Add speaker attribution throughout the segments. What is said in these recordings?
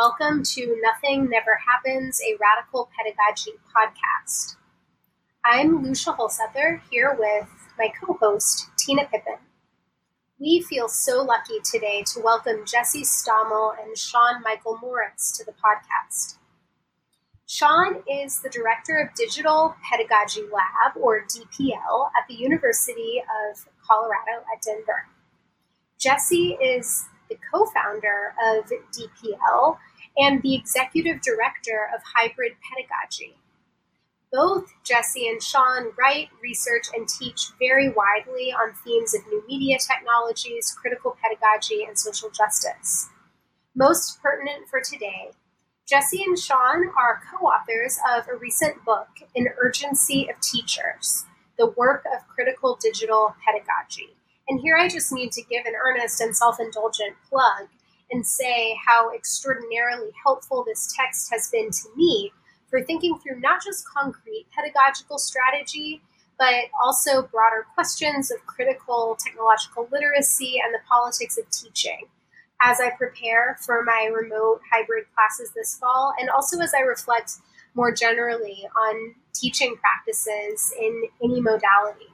Speaker 1: welcome to Nothing Never Happens, a Radical Pedagogy podcast. I'm Lucia Hulsether here with my co host, Tina Pippin. We feel so lucky today to welcome Jesse Stommel and Sean Michael Morris to the podcast. Sean is the Director of Digital Pedagogy Lab, or DPL, at the University of Colorado at Denver. Jesse is the co founder of DPL and the executive director of Hybrid Pedagogy. Both Jesse and Sean write, research, and teach very widely on themes of new media technologies, critical pedagogy, and social justice. Most pertinent for today, Jesse and Sean are co authors of a recent book, An Urgency of Teachers The Work of Critical Digital Pedagogy. And here I just need to give an earnest and self indulgent plug and say how extraordinarily helpful this text has been to me for thinking through not just concrete pedagogical strategy, but also broader questions of critical technological literacy and the politics of teaching as I prepare for my remote hybrid classes this fall, and also as I reflect more generally on teaching practices in any modality.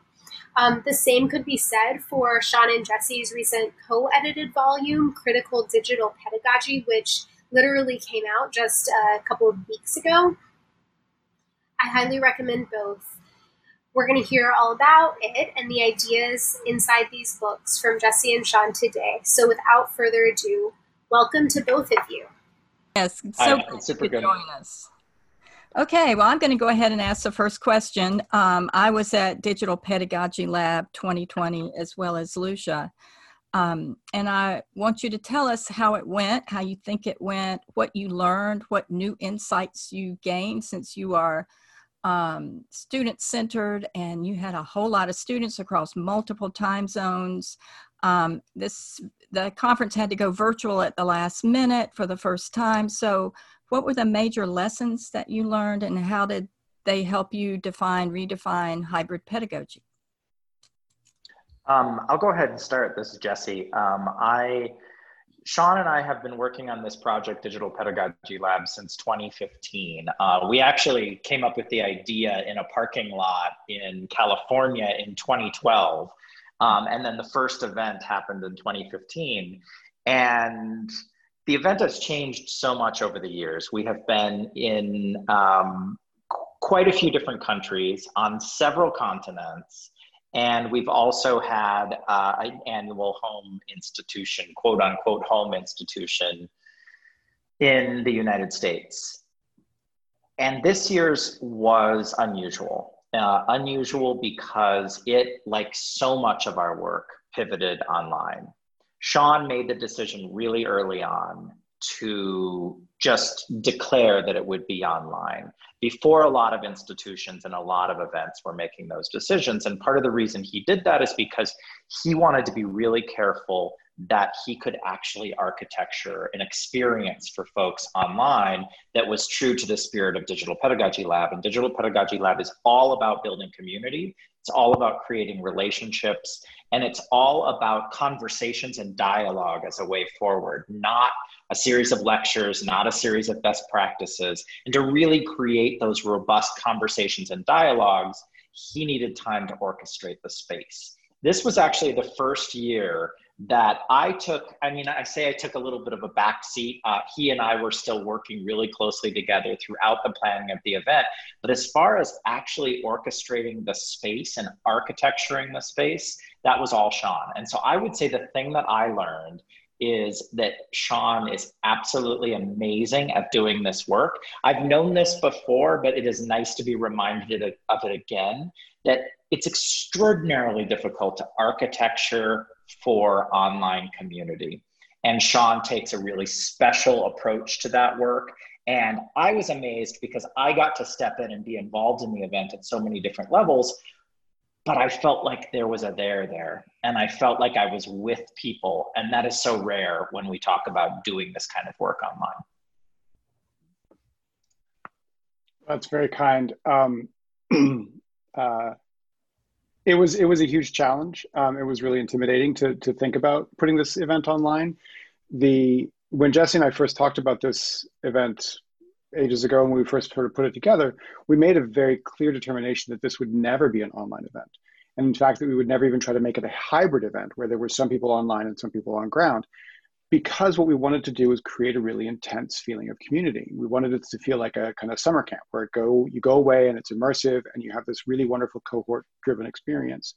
Speaker 1: Um, the same could be said for Sean and Jesse's recent co edited volume, Critical Digital Pedagogy, which literally came out just a couple of weeks ago. I highly recommend both. We're going to hear all about it and the ideas inside these books from Jesse and Sean today. So, without further ado, welcome to both of you.
Speaker 2: Yes, so Hi, good to good. join us. Okay, well, I'm going to go ahead and ask the first question. Um, I was at Digital Pedagogy Lab 2020 as well as Lucia. Um, and I want you to tell us how it went, how you think it went, what you learned, what new insights you gained since you are um, student centered and you had a whole lot of students across multiple time zones. Um, this the conference had to go virtual at the last minute for the first time. So what were the major lessons that you learned and how did they help you define, redefine hybrid pedagogy?
Speaker 3: Um, I'll go ahead and start. This is Jesse. Um, I, Sean and I have been working on this project, Digital Pedagogy Lab, since 2015. Uh, we actually came up with the idea in a parking lot in California in 2012. Um, and then the first event happened in 2015. And the event has changed so much over the years. We have been in um, quite a few different countries on several continents. And we've also had uh, an annual home institution, quote unquote, home institution in the United States. And this year's was unusual. Uh, unusual because it, like so much of our work, pivoted online. Sean made the decision really early on to just declare that it would be online before a lot of institutions and a lot of events were making those decisions. And part of the reason he did that is because he wanted to be really careful that he could actually architecture an experience for folks online that was true to the spirit of Digital Pedagogy Lab. And Digital Pedagogy Lab is all about building community, it's all about creating relationships, and it's all about conversations and dialogue as a way forward, not a series of lectures, not a series of best practices. And to really create those robust conversations and dialogues, he needed time to orchestrate the space. This was actually the first year that I took, I mean, I say I took a little bit of a back seat. Uh, he and I were still working really closely together throughout the planning of the event. But as far as actually orchestrating the space and architecturing the space, that was all Sean. And so I would say the thing that I learned is that Sean is absolutely amazing at doing this work. I've known this before, but it is nice to be reminded of it again that it's extraordinarily difficult to architecture for online community. And Sean takes a really special approach to that work. And I was amazed because I got to step in and be involved in the event at so many different levels. But I felt like there was a there there. And I felt like I was with people. And that is so rare when we talk about doing this kind of work online.
Speaker 4: That's very kind. Um, uh, it was it was a huge challenge. Um, it was really intimidating to to think about putting this event online. The when Jesse and I first talked about this event ages ago when we first sort of put it together, we made a very clear determination that this would never be an online event. And in fact, that we would never even try to make it a hybrid event where there were some people online and some people on ground. Because what we wanted to do was create a really intense feeling of community. We wanted it to feel like a kind of summer camp where go you go away and it's immersive and you have this really wonderful cohort driven experience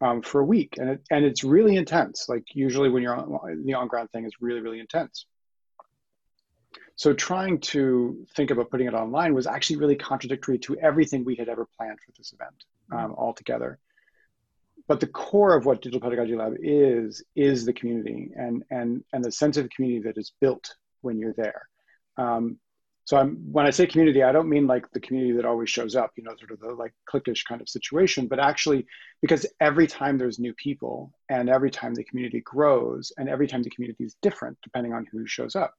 Speaker 4: um, for a week. And it, and it's really intense. Like usually when you're on the on ground thing is really, really intense. So trying to think about putting it online was actually really contradictory to everything we had ever planned for this event um, altogether. But the core of what Digital Pedagogy Lab is is the community and and and the sense of community that is built when you're there. Um, so I'm, when I say community, I don't mean like the community that always shows up, you know, sort of the like cliquish kind of situation, but actually because every time there's new people and every time the community grows and every time the community is different depending on who shows up.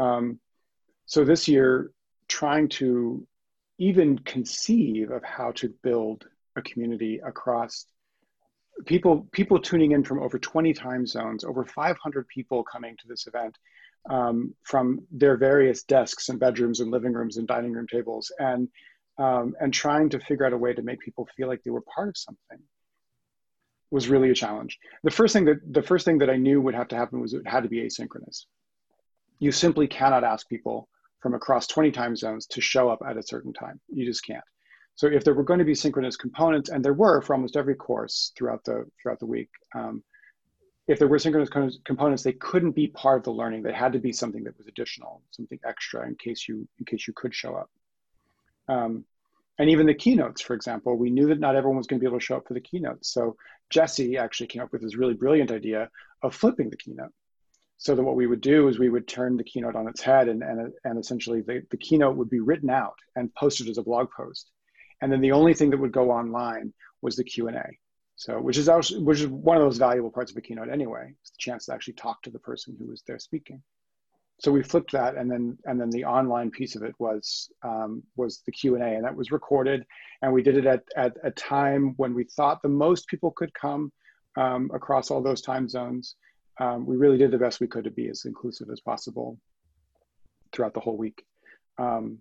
Speaker 4: Um, so this year, trying to even conceive of how to build a community across people people tuning in from over 20 time zones over 500 people coming to this event um, from their various desks and bedrooms and living rooms and dining room tables and um, and trying to figure out a way to make people feel like they were part of something was really a challenge. The first thing that the first thing that I knew would have to happen was it had to be asynchronous. You simply cannot ask people from across 20 time zones to show up at a certain time. You just can't. So if there were going to be synchronous components, and there were for almost every course throughout the throughout the week, um, if there were synchronous components, they couldn't be part of the learning. They had to be something that was additional, something extra in case you in case you could show up. Um, and even the keynotes, for example, we knew that not everyone was going to be able to show up for the keynotes. So Jesse actually came up with this really brilliant idea of flipping the keynote. So that what we would do is we would turn the keynote on its head and, and, and essentially the, the keynote would be written out and posted as a blog post. And then the only thing that would go online was the Q&A. So, which is actually, which is one of those valuable parts of a keynote anyway. It's the chance to actually talk to the person who was there speaking. So we flipped that, and then and then the online piece of it was um, was the Q and A, and that was recorded, and we did it at at a time when we thought the most people could come um, across all those time zones. Um, we really did the best we could to be as inclusive as possible throughout the whole week. Um,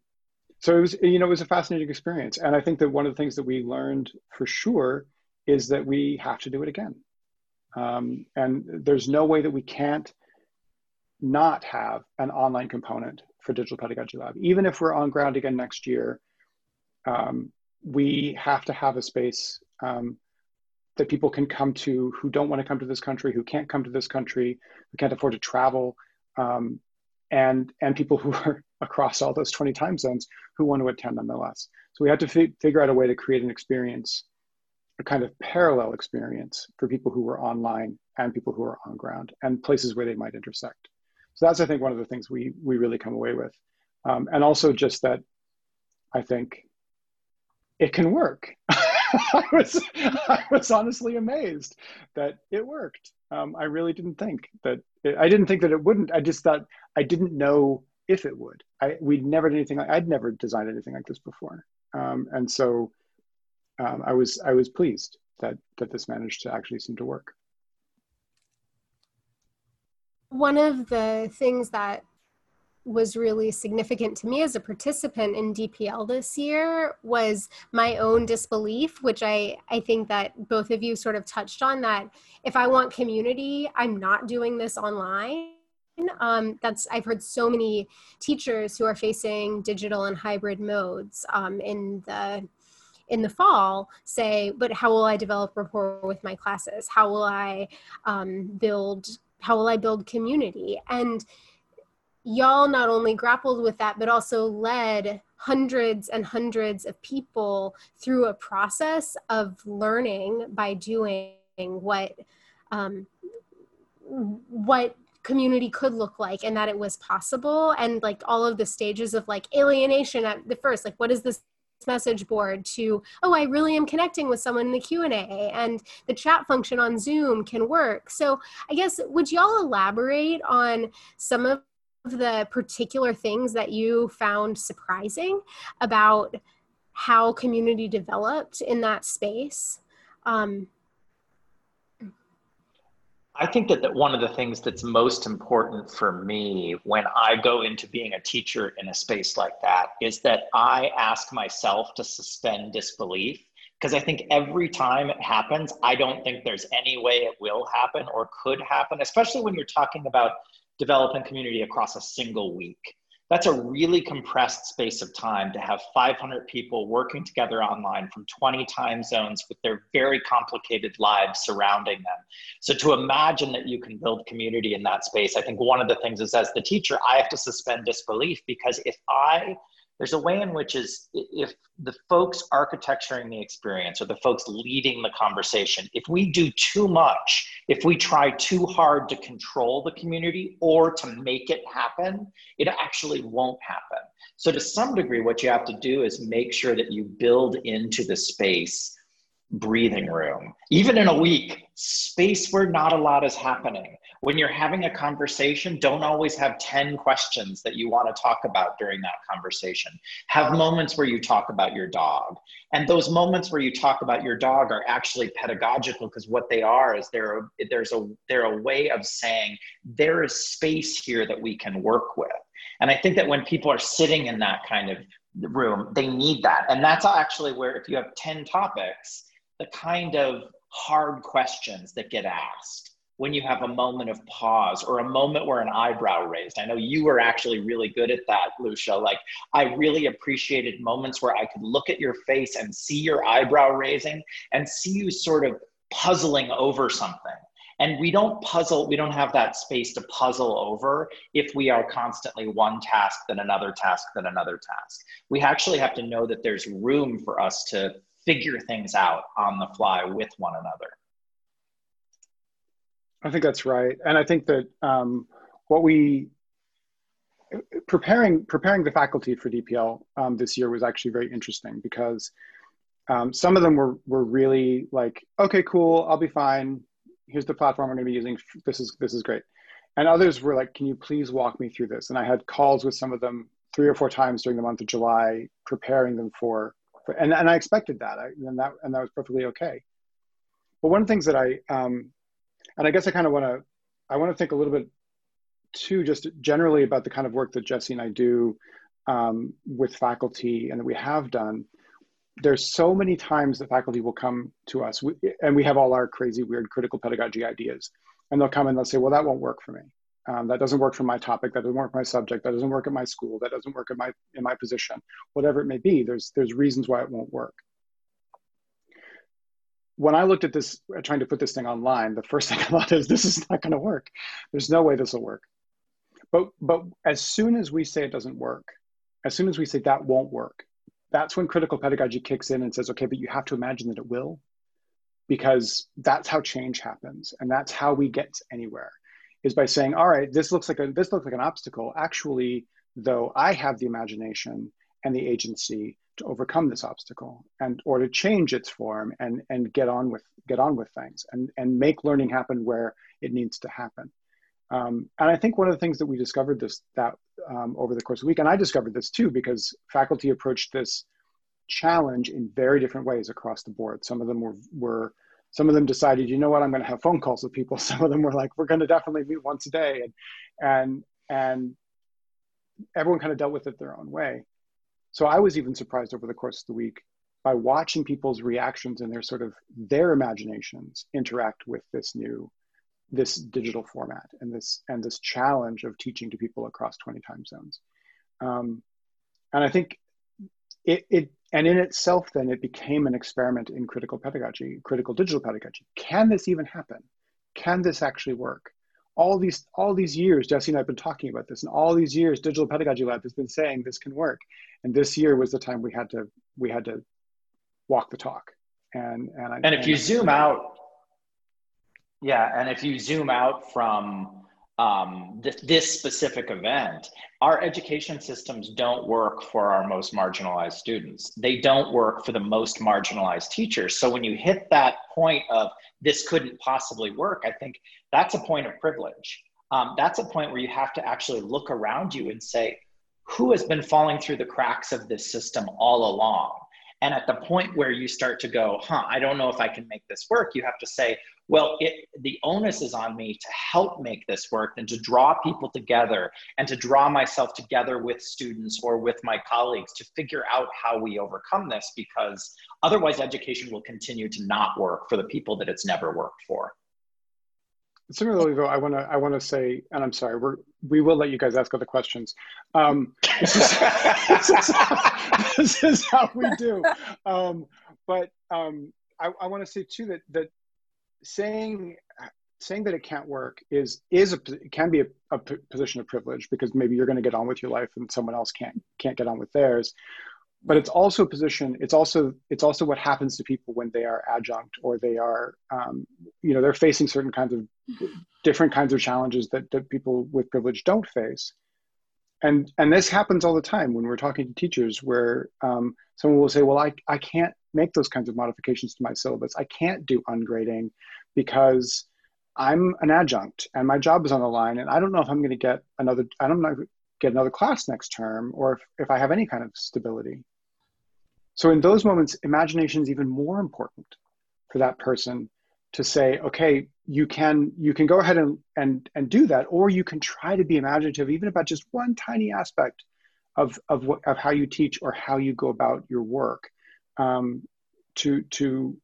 Speaker 4: so it was you know it was a fascinating experience, and I think that one of the things that we learned for sure is that we have to do it again. Um, and there's no way that we can't not have an online component for Digital Pedagogy Lab. Even if we're on ground again next year, um, we have to have a space um, that people can come to who don't want to come to this country, who can't come to this country, who can't afford to travel, um, and and people who are across all those 20 time zones who want to attend nonetheless. So we had to fi- figure out a way to create an experience a kind of parallel experience for people who were online and people who are on ground and places where they might intersect. So that's, I think, one of the things we, we really come away with. Um, and also just that I think it can work. I, was, I was honestly amazed that it worked. Um, I really didn't think that, I didn't think that it wouldn't. I just thought, I didn't know if it would. I, we'd never did anything like, I'd never designed anything like this before. Um, and so um, I was I was pleased that that this managed to actually seem to work.
Speaker 1: One of the things that was really significant to me as a participant in DPL this year was my own disbelief, which I, I think that both of you sort of touched on that if I want community, I'm not doing this online. Um, that's I've heard so many teachers who are facing digital and hybrid modes um, in the in the fall say, but how will I develop rapport with my classes? How will I um, build? How will I build community? And y'all not only grappled with that, but also led hundreds and hundreds of people through a process of learning by doing what um, what community could look like and that it was possible. And like all of the stages of like alienation at the first like what is this message board to oh i really am connecting with someone in the q&a and the chat function on zoom can work. So i guess would y'all elaborate on some of the particular things that you found surprising about how community developed in that space um,
Speaker 3: I think that, that one of the things that's most important for me when I go into being a teacher in a space like that is that I ask myself to suspend disbelief. Because I think every time it happens, I don't think there's any way it will happen or could happen, especially when you're talking about developing community across a single week that's a really compressed space of time to have 500 people working together online from 20 time zones with their very complicated lives surrounding them. So to imagine that you can build community in that space, I think one of the things is as the teacher, I have to suspend disbelief because if I there's a way in which is if the folks architecturing the experience or the folks leading the conversation if we do too much if we try too hard to control the community or to make it happen it actually won't happen. So to some degree what you have to do is make sure that you build into the space breathing room. Even in a week space where not a lot is happening when you're having a conversation, don't always have 10 questions that you want to talk about during that conversation. Have moments where you talk about your dog. And those moments where you talk about your dog are actually pedagogical because what they are is they're there's a they're a way of saying there is space here that we can work with. And I think that when people are sitting in that kind of room, they need that. And that's actually where if you have 10 topics, the kind of hard questions that get asked when you have a moment of pause or a moment where an eyebrow raised. I know you were actually really good at that, Lucia. Like, I really appreciated moments where I could look at your face and see your eyebrow raising and see you sort of puzzling over something. And we don't puzzle, we don't have that space to puzzle over if we are constantly one task, then another task, then another task. We actually have to know that there's room for us to figure things out on the fly with one another.
Speaker 4: I think that's right, and I think that um, what we preparing preparing the faculty for DPL um, this year was actually very interesting because um, some of them were were really like, okay, cool, I'll be fine. Here's the platform I'm going to be using. This is this is great, and others were like, can you please walk me through this? And I had calls with some of them three or four times during the month of July, preparing them for, for and and I expected that, I, and that and that was perfectly okay. But one of the things that I um, and I guess I kind of want to, I want to think a little bit too, just generally about the kind of work that Jesse and I do um, with faculty and that we have done. There's so many times that faculty will come to us, we, and we have all our crazy, weird critical pedagogy ideas, and they'll come and they'll say, "Well, that won't work for me. Um, that doesn't work for my topic. That doesn't work for my subject. That doesn't work at my school. That doesn't work at my in my position. Whatever it may be, there's there's reasons why it won't work." When I looked at this, trying to put this thing online, the first thing I thought is this is not going to work. There's no way this will work. But but as soon as we say it doesn't work, as soon as we say that won't work, that's when critical pedagogy kicks in and says, okay, but you have to imagine that it will, because that's how change happens, and that's how we get anywhere, is by saying, all right, this looks like a this looks like an obstacle. Actually, though, I have the imagination and the agency to overcome this obstacle and or to change its form and and get on with get on with things and and make learning happen where it needs to happen. Um, and i think one of the things that we discovered this that um, over the course of the week and i discovered this too because faculty approached this challenge in very different ways across the board. Some of them were were some of them decided you know what? I'm going to have phone calls with people. Some of them were like we're going to definitely meet once a day. And and and everyone kind of dealt with it their own way so I was even surprised over the course of the week by watching people's reactions and their sort of their imaginations interact with this new this digital format and this and this challenge of teaching to people across 20 time zones. Um, and i think it, it and in itself then it became an experiment in critical pedagogy critical digital pedagogy. Can this even happen? Can this actually work all these all these years jesse and i've been talking about this and all these years digital pedagogy lab has been saying this can work and this year was the time we had to we had to walk the talk and and I,
Speaker 3: and if you zoom out yeah and if you zoom out from um, this, this specific event, our education systems don't work for our most marginalized students. They don't work for the most marginalized teachers. So when you hit that point of this couldn't possibly work, I think that's a point of privilege. Um, that's a point where you have to actually look around you and say, who has been falling through the cracks of this system all along? And at the point where you start to go, huh, I don't know if I can make this work, you have to say, well, it, the onus is on me to help make this work and to draw people together and to draw myself together with students or with my colleagues to figure out how we overcome this because otherwise education will continue to not work for the people that it's never worked for.
Speaker 4: Similarly, though, I want to I want to say, and I'm sorry, we're we will let you guys ask other questions. Um, this, is, this, is how, this, is, how, we do. Um, but um, I, I want to say too that that saying saying that it can't work is is a can be a, a position of privilege because maybe you're going to get on with your life and someone else can't can't get on with theirs but it's also a position it's also it's also what happens to people when they are adjunct or they are um, you know they're facing certain kinds of different kinds of challenges that, that people with privilege don't face. And and this happens all the time when we're talking to teachers where um, someone will say well I, I can't make those kinds of modifications to my syllabus. I can't do ungrading because i'm an adjunct and my job is on the line and i don't know if i'm going to get another i don't know get another class next term or if, if i have any kind of stability so in those moments, imagination is even more important for that person to say, okay, you can you can go ahead and and and do that, or you can try to be imaginative, even about just one tiny aspect of of what of how you teach or how you go about your work, um, to to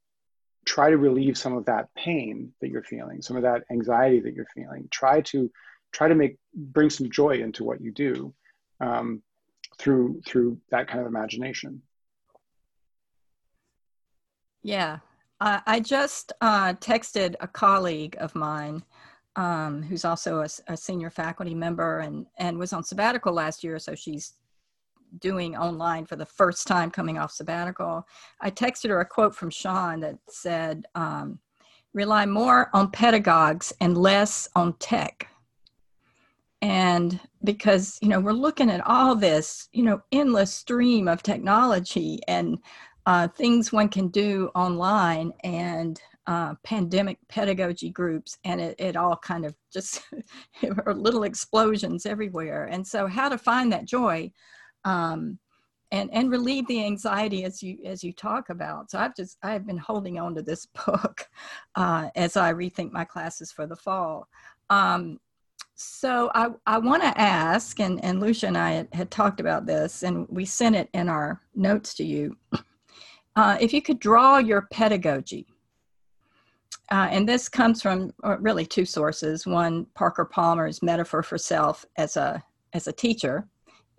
Speaker 4: try to relieve some of that pain that you're feeling, some of that anxiety that you're feeling. Try to try to make bring some joy into what you do um, through through that kind of imagination.
Speaker 2: Yeah. I, I just uh, texted a colleague of mine um, who's also a, a, senior faculty member and, and was on sabbatical last year. So she's doing online for the first time coming off sabbatical. I texted her a quote from Sean that said, um, rely more on pedagogues and less on tech. And because, you know, we're looking at all this, you know, endless stream of technology and uh, things one can do online and uh, pandemic pedagogy groups, and it, it all kind of just are little explosions everywhere. And so, how to find that joy um, and and relieve the anxiety as you as you talk about. So I've just I've been holding on to this book uh, as I rethink my classes for the fall. Um, so I, I want to ask, and, and Lucia and I had, had, talked about this, and we sent it in our notes to you. Uh, if you could draw your pedagogy, uh, and this comes from really two sources. One, Parker Palmer's metaphor for self as a as a teacher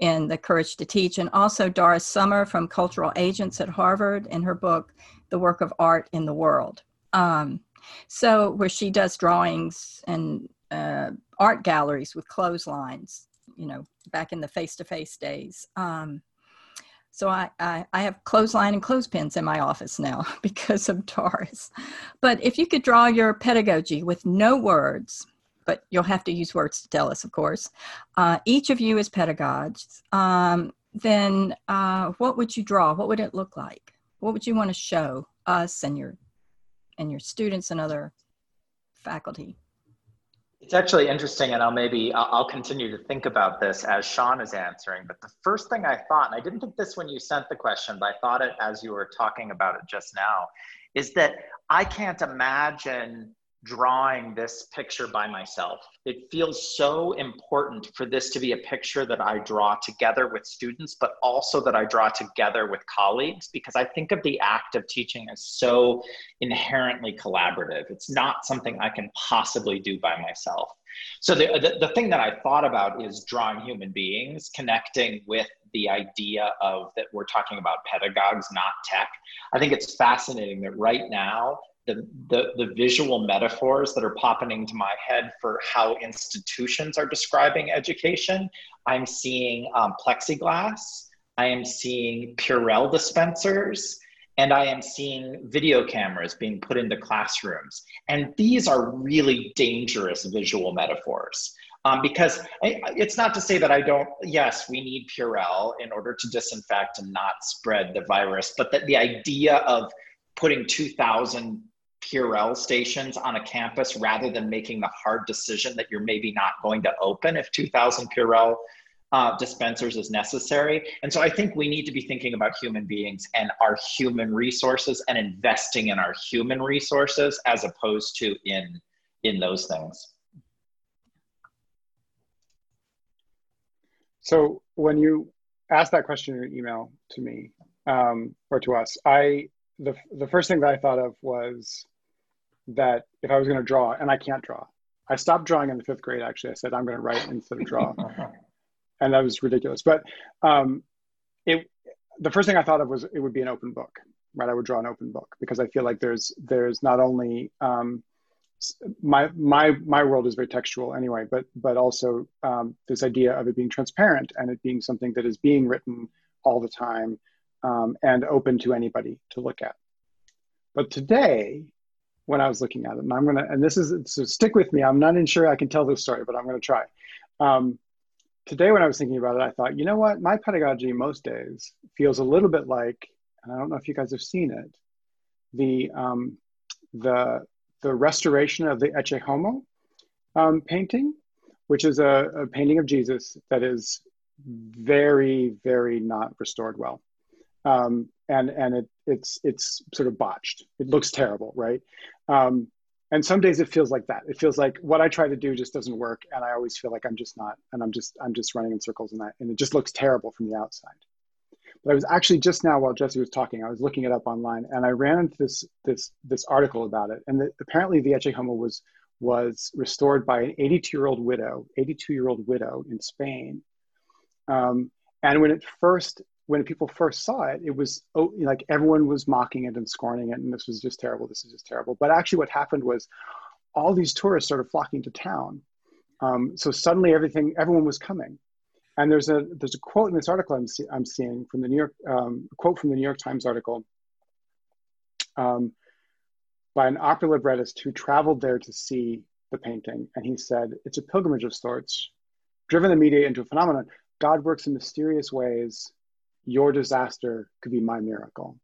Speaker 2: in The Courage to Teach, and also Doris Sommer from Cultural Agents at Harvard in her book, The Work of Art in the World. Um, so, where she does drawings and uh, art galleries with clotheslines, you know, back in the face to face days. Um, so I, I, I, have clothesline and clothespins in my office now because of Doris. But if you could draw your pedagogy with no words, but you'll have to use words to tell us, of course, uh, each of you is pedagogues, um, then uh, what would you draw? What would it look like? What would you want to show us and your and your students and other faculty?
Speaker 3: It's actually interesting, and I'll maybe I'll continue to think about this as Sean is answering. But the first thing I thought, and I didn't think this when you sent the question, but I thought it as you were talking about it just now, is that I can't imagine drawing this picture by myself. It feels so important for this to be a picture that I draw together with students, but also that I draw together with colleagues, because I think of the act of teaching as so inherently collaborative. It's not something I can possibly do by myself. So the, the, the thing that I thought about is drawing human beings, connecting with the idea of that we're talking about pedagogues, not tech. I think it's fascinating that right now the, the, the visual metaphors that are popping into my head for how institutions are describing education. I'm seeing um, plexiglass, I am seeing Purell dispensers, and I am seeing video cameras being put into classrooms. And these are really dangerous visual metaphors. Um, because I, it's not to say that I don't, yes, we need Purell in order to disinfect and not spread the virus, but that the idea of putting 2,000 Purell stations on a campus rather than making the hard decision that you're maybe not going to open if 2,000 Purell uh, dispensers is necessary. And so I think we need to be thinking about human beings and our human resources and investing in our human resources as opposed to in in those things.
Speaker 4: So when you asked that question in your email to me um, or to us, I the the first thing that I thought of was that if I was going to draw, and I can't draw, I stopped drawing in the fifth grade. Actually, I said I'm going to write instead of draw, and that was ridiculous. But um, it the first thing I thought of was it would be an open book, right? I would draw an open book because I feel like there's there's not only um, my my my world is very textual anyway, but but also um, this idea of it being transparent and it being something that is being written all the time um, and open to anybody to look at. But today, when I was looking at it, and I'm gonna, and this is so stick with me. I'm not sure I can tell this story, but I'm gonna try. Um, today, when I was thinking about it, I thought, you know what, my pedagogy most days feels a little bit like, and I don't know if you guys have seen it, the um, the the restoration of the Ecce Homo um, painting, which is a, a, painting of Jesus that is very, very not restored well. Um, and and it, it's it's sort of botched. It looks terrible, right? Um, and some days it feels like that. It feels like what I try to do just doesn't work, and I always feel like I'm just not, and I'm just I'm just running in circles, and that, and it just looks terrible from the outside. But I was actually just now while Jesse was talking, I was looking it up online, and I ran into this this this article about it. And the, apparently, the Ecce Homo was was restored by an 82 year old widow, 82 year old widow in Spain. Um, and when it first when people first saw it, it was oh, like everyone was mocking it and scorning it, and this was just terrible. This is just terrible. But actually, what happened was all these tourists started flocking to town. Um, so suddenly, everything everyone was coming, and there's a there's a quote in this article I'm, see, I'm seeing from the New York um, quote from the New York Times article um, by an opera librettist who traveled there to see the painting, and he said it's a pilgrimage of sorts, driven the media into a phenomenon. God works in mysterious ways. Your disaster could be my miracle.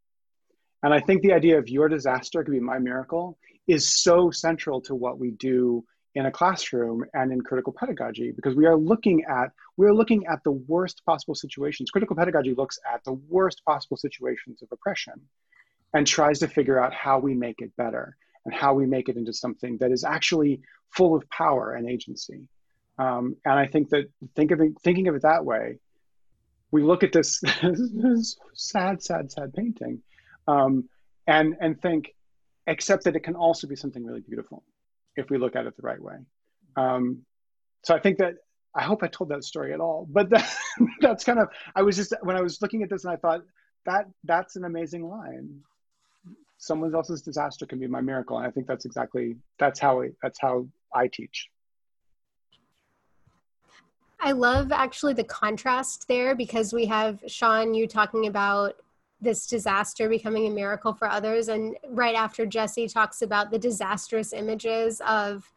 Speaker 4: And I think the idea of your disaster could be my miracle is so central to what we do in a classroom and in critical pedagogy because we are looking at we're looking at the worst possible situations critical pedagogy looks at the worst possible situations of oppression and tries to figure out how we make it better and how we make it into something that is actually full of power and agency um, and i think that think of thinking of it that way we look at this, this sad sad sad painting um, and and think except that it can also be something really beautiful if we look at it the right way. Um, so I think that I hope I told that story at all, but that, that's kind of I was just when I was looking at this and I thought that that's an amazing line. Someone else's disaster can be my miracle, and I think that's exactly that's how that's how I teach.
Speaker 1: I love actually the contrast there because we have Sean, you talking about this disaster becoming a miracle for others. And right after Jesse talks about the disastrous images of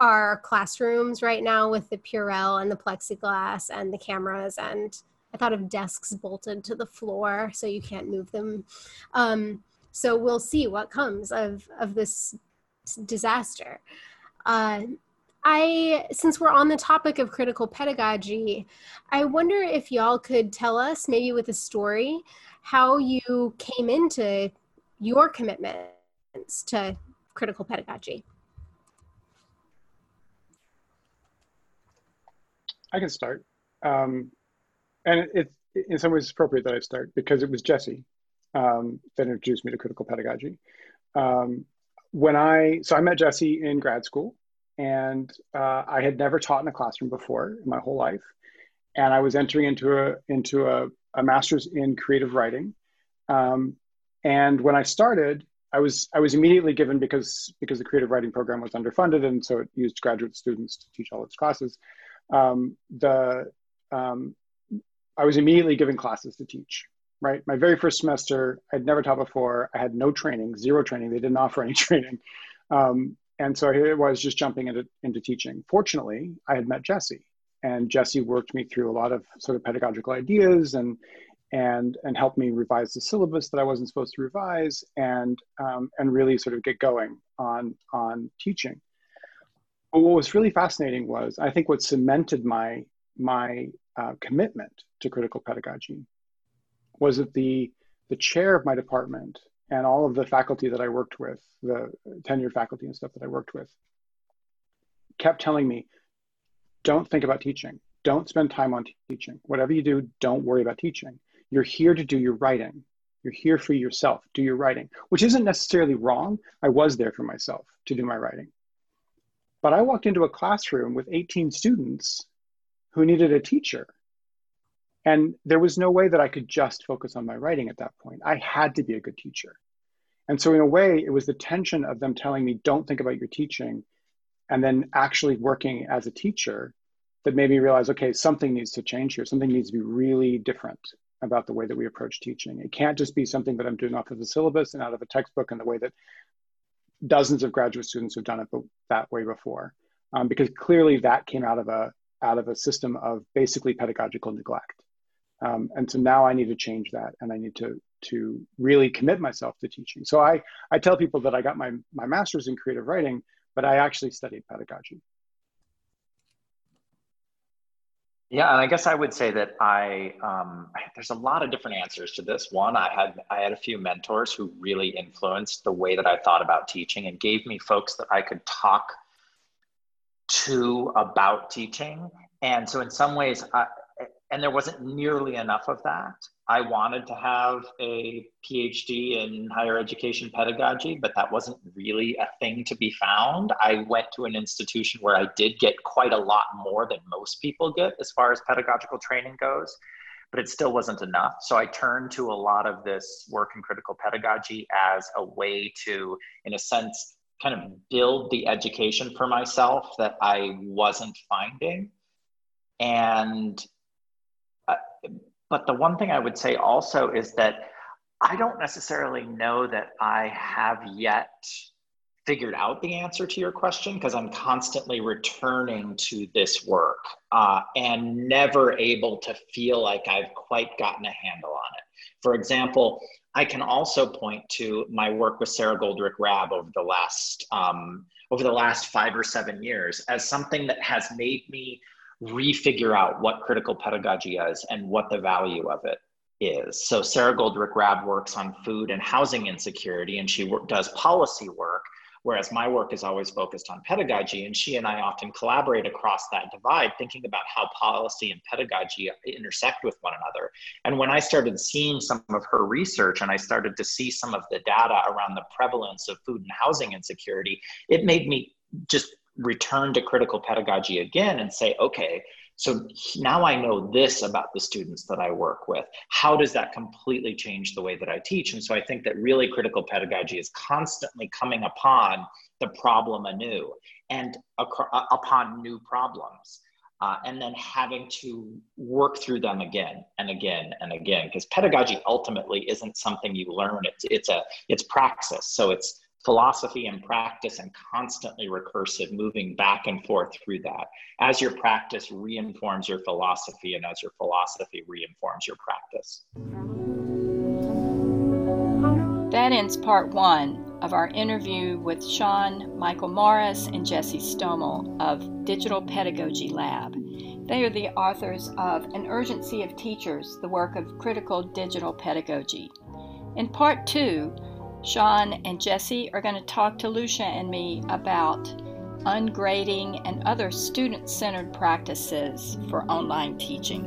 Speaker 1: our classrooms right now with the Purell and the plexiglass and the cameras and I thought of desks bolted to the floor so you can't move them. Um, so we'll see what comes of, of this disaster. Uh, I, since we're on the topic of critical pedagogy, I wonder if y'all could tell us, maybe with a story, how you came into your commitments to critical pedagogy.
Speaker 4: I can start. Um, and it's in some ways appropriate that I start because it was Jesse um, that introduced me to critical pedagogy. Um, when I, so I met Jesse in grad school and uh, I had never taught in a classroom before in my whole life. And I was entering into a, into a, a master's in creative writing. Um, and when I started, I was I was immediately given because because the creative writing program was underfunded, and so it used graduate students to teach all its classes. Um, the um, I was immediately given classes to teach. Right, my very first semester, I'd never taught before. I had no training, zero training. They didn't offer any training, um, and so here it was just jumping into into teaching. Fortunately, I had met Jesse, and Jesse worked me through a lot of sort of pedagogical ideas and and and helped me revise the syllabus that I wasn't supposed to revise and um, and really sort of get going on on teaching. But what was really fascinating was I think what cemented my my uh, commitment to critical pedagogy was that the the chair of my department and all of the faculty that I worked with, the tenured faculty and stuff that I worked with, kept telling me, don't think about teaching. Don't spend time on teaching. Whatever you do, don't worry about teaching. You're here to do your writing. You're here for yourself, do your writing, which isn't necessarily wrong. I was there for myself to do my writing. But I walked into a classroom with 18 students who needed a teacher. And there was no way that I could just focus on my writing at that point. I had to be a good teacher. And so, in a way, it was the tension of them telling me, don't think about your teaching, and then actually working as a teacher that made me realize, okay, something needs to change here. Something needs to be really different about the way that we approach teaching. It can't just be something that I'm doing off of the syllabus and out of a textbook and the way that dozens of graduate students have done it but that way before. Um, because clearly that came out of a out of a system of basically pedagogical neglect. Um, and so now I need to change that and I need to to really commit myself to teaching. So I, I tell people that I got my, my master's in creative writing, but I actually studied pedagogy.
Speaker 3: Yeah, and I guess I would say that I um, there's a lot of different answers to this. One, I had I had a few mentors who really influenced the way that I thought about teaching and gave me folks that I could talk to about teaching. And so, in some ways, I, and there wasn't nearly enough of that. I wanted to have a PhD in higher education pedagogy, but that wasn't really a thing to be found. I went to an institution where I did get quite a lot more than most people get as far as pedagogical training goes, but it still wasn't enough. So I turned to a lot of this work in critical pedagogy as a way to, in a sense, kind of build the education for myself that I wasn't finding. And but the one thing I would say also is that I don't necessarily know that I have yet figured out the answer to your question because I'm constantly returning to this work uh, and never able to feel like I've quite gotten a handle on it. For example, I can also point to my work with Sara Goldrick-Rab over the last um, over the last five or seven years as something that has made me refigure out what critical pedagogy is and what the value of it is. So Sara Goldrick-Rab works on food and housing insecurity, and she does policy work, whereas my work is always focused on pedagogy. And she and I often collaborate across that divide, thinking about how policy and pedagogy intersect with one another. And when I started seeing some of her research and I started to see some of the data around the prevalence of food and housing insecurity, it made me just return to critical pedagogy again and say, okay, so now I know this about the students that I work with. How does that completely change the way that I teach? And so I think that really critical pedagogy is constantly coming upon the problem anew and upon new problems. Uh, and then having to work through them again and again and again because pedagogy ultimately isn't something you learn it's it's a it's praxis so it's philosophy and practice and constantly recursive, moving back and forth through that. As your practice reinforms your philosophy and as your philosophy reinforms your practice.
Speaker 2: That ends part one of our interview with Sean Michael Morris and Jesse Stommel of Digital Pedagogy Lab. They are the authors of An Urgency of Teachers, the work of critical digital pedagogy. In part two, Sean and Jesse are going to talk to Lucia and me about ungrading and other student centered practices for online teaching.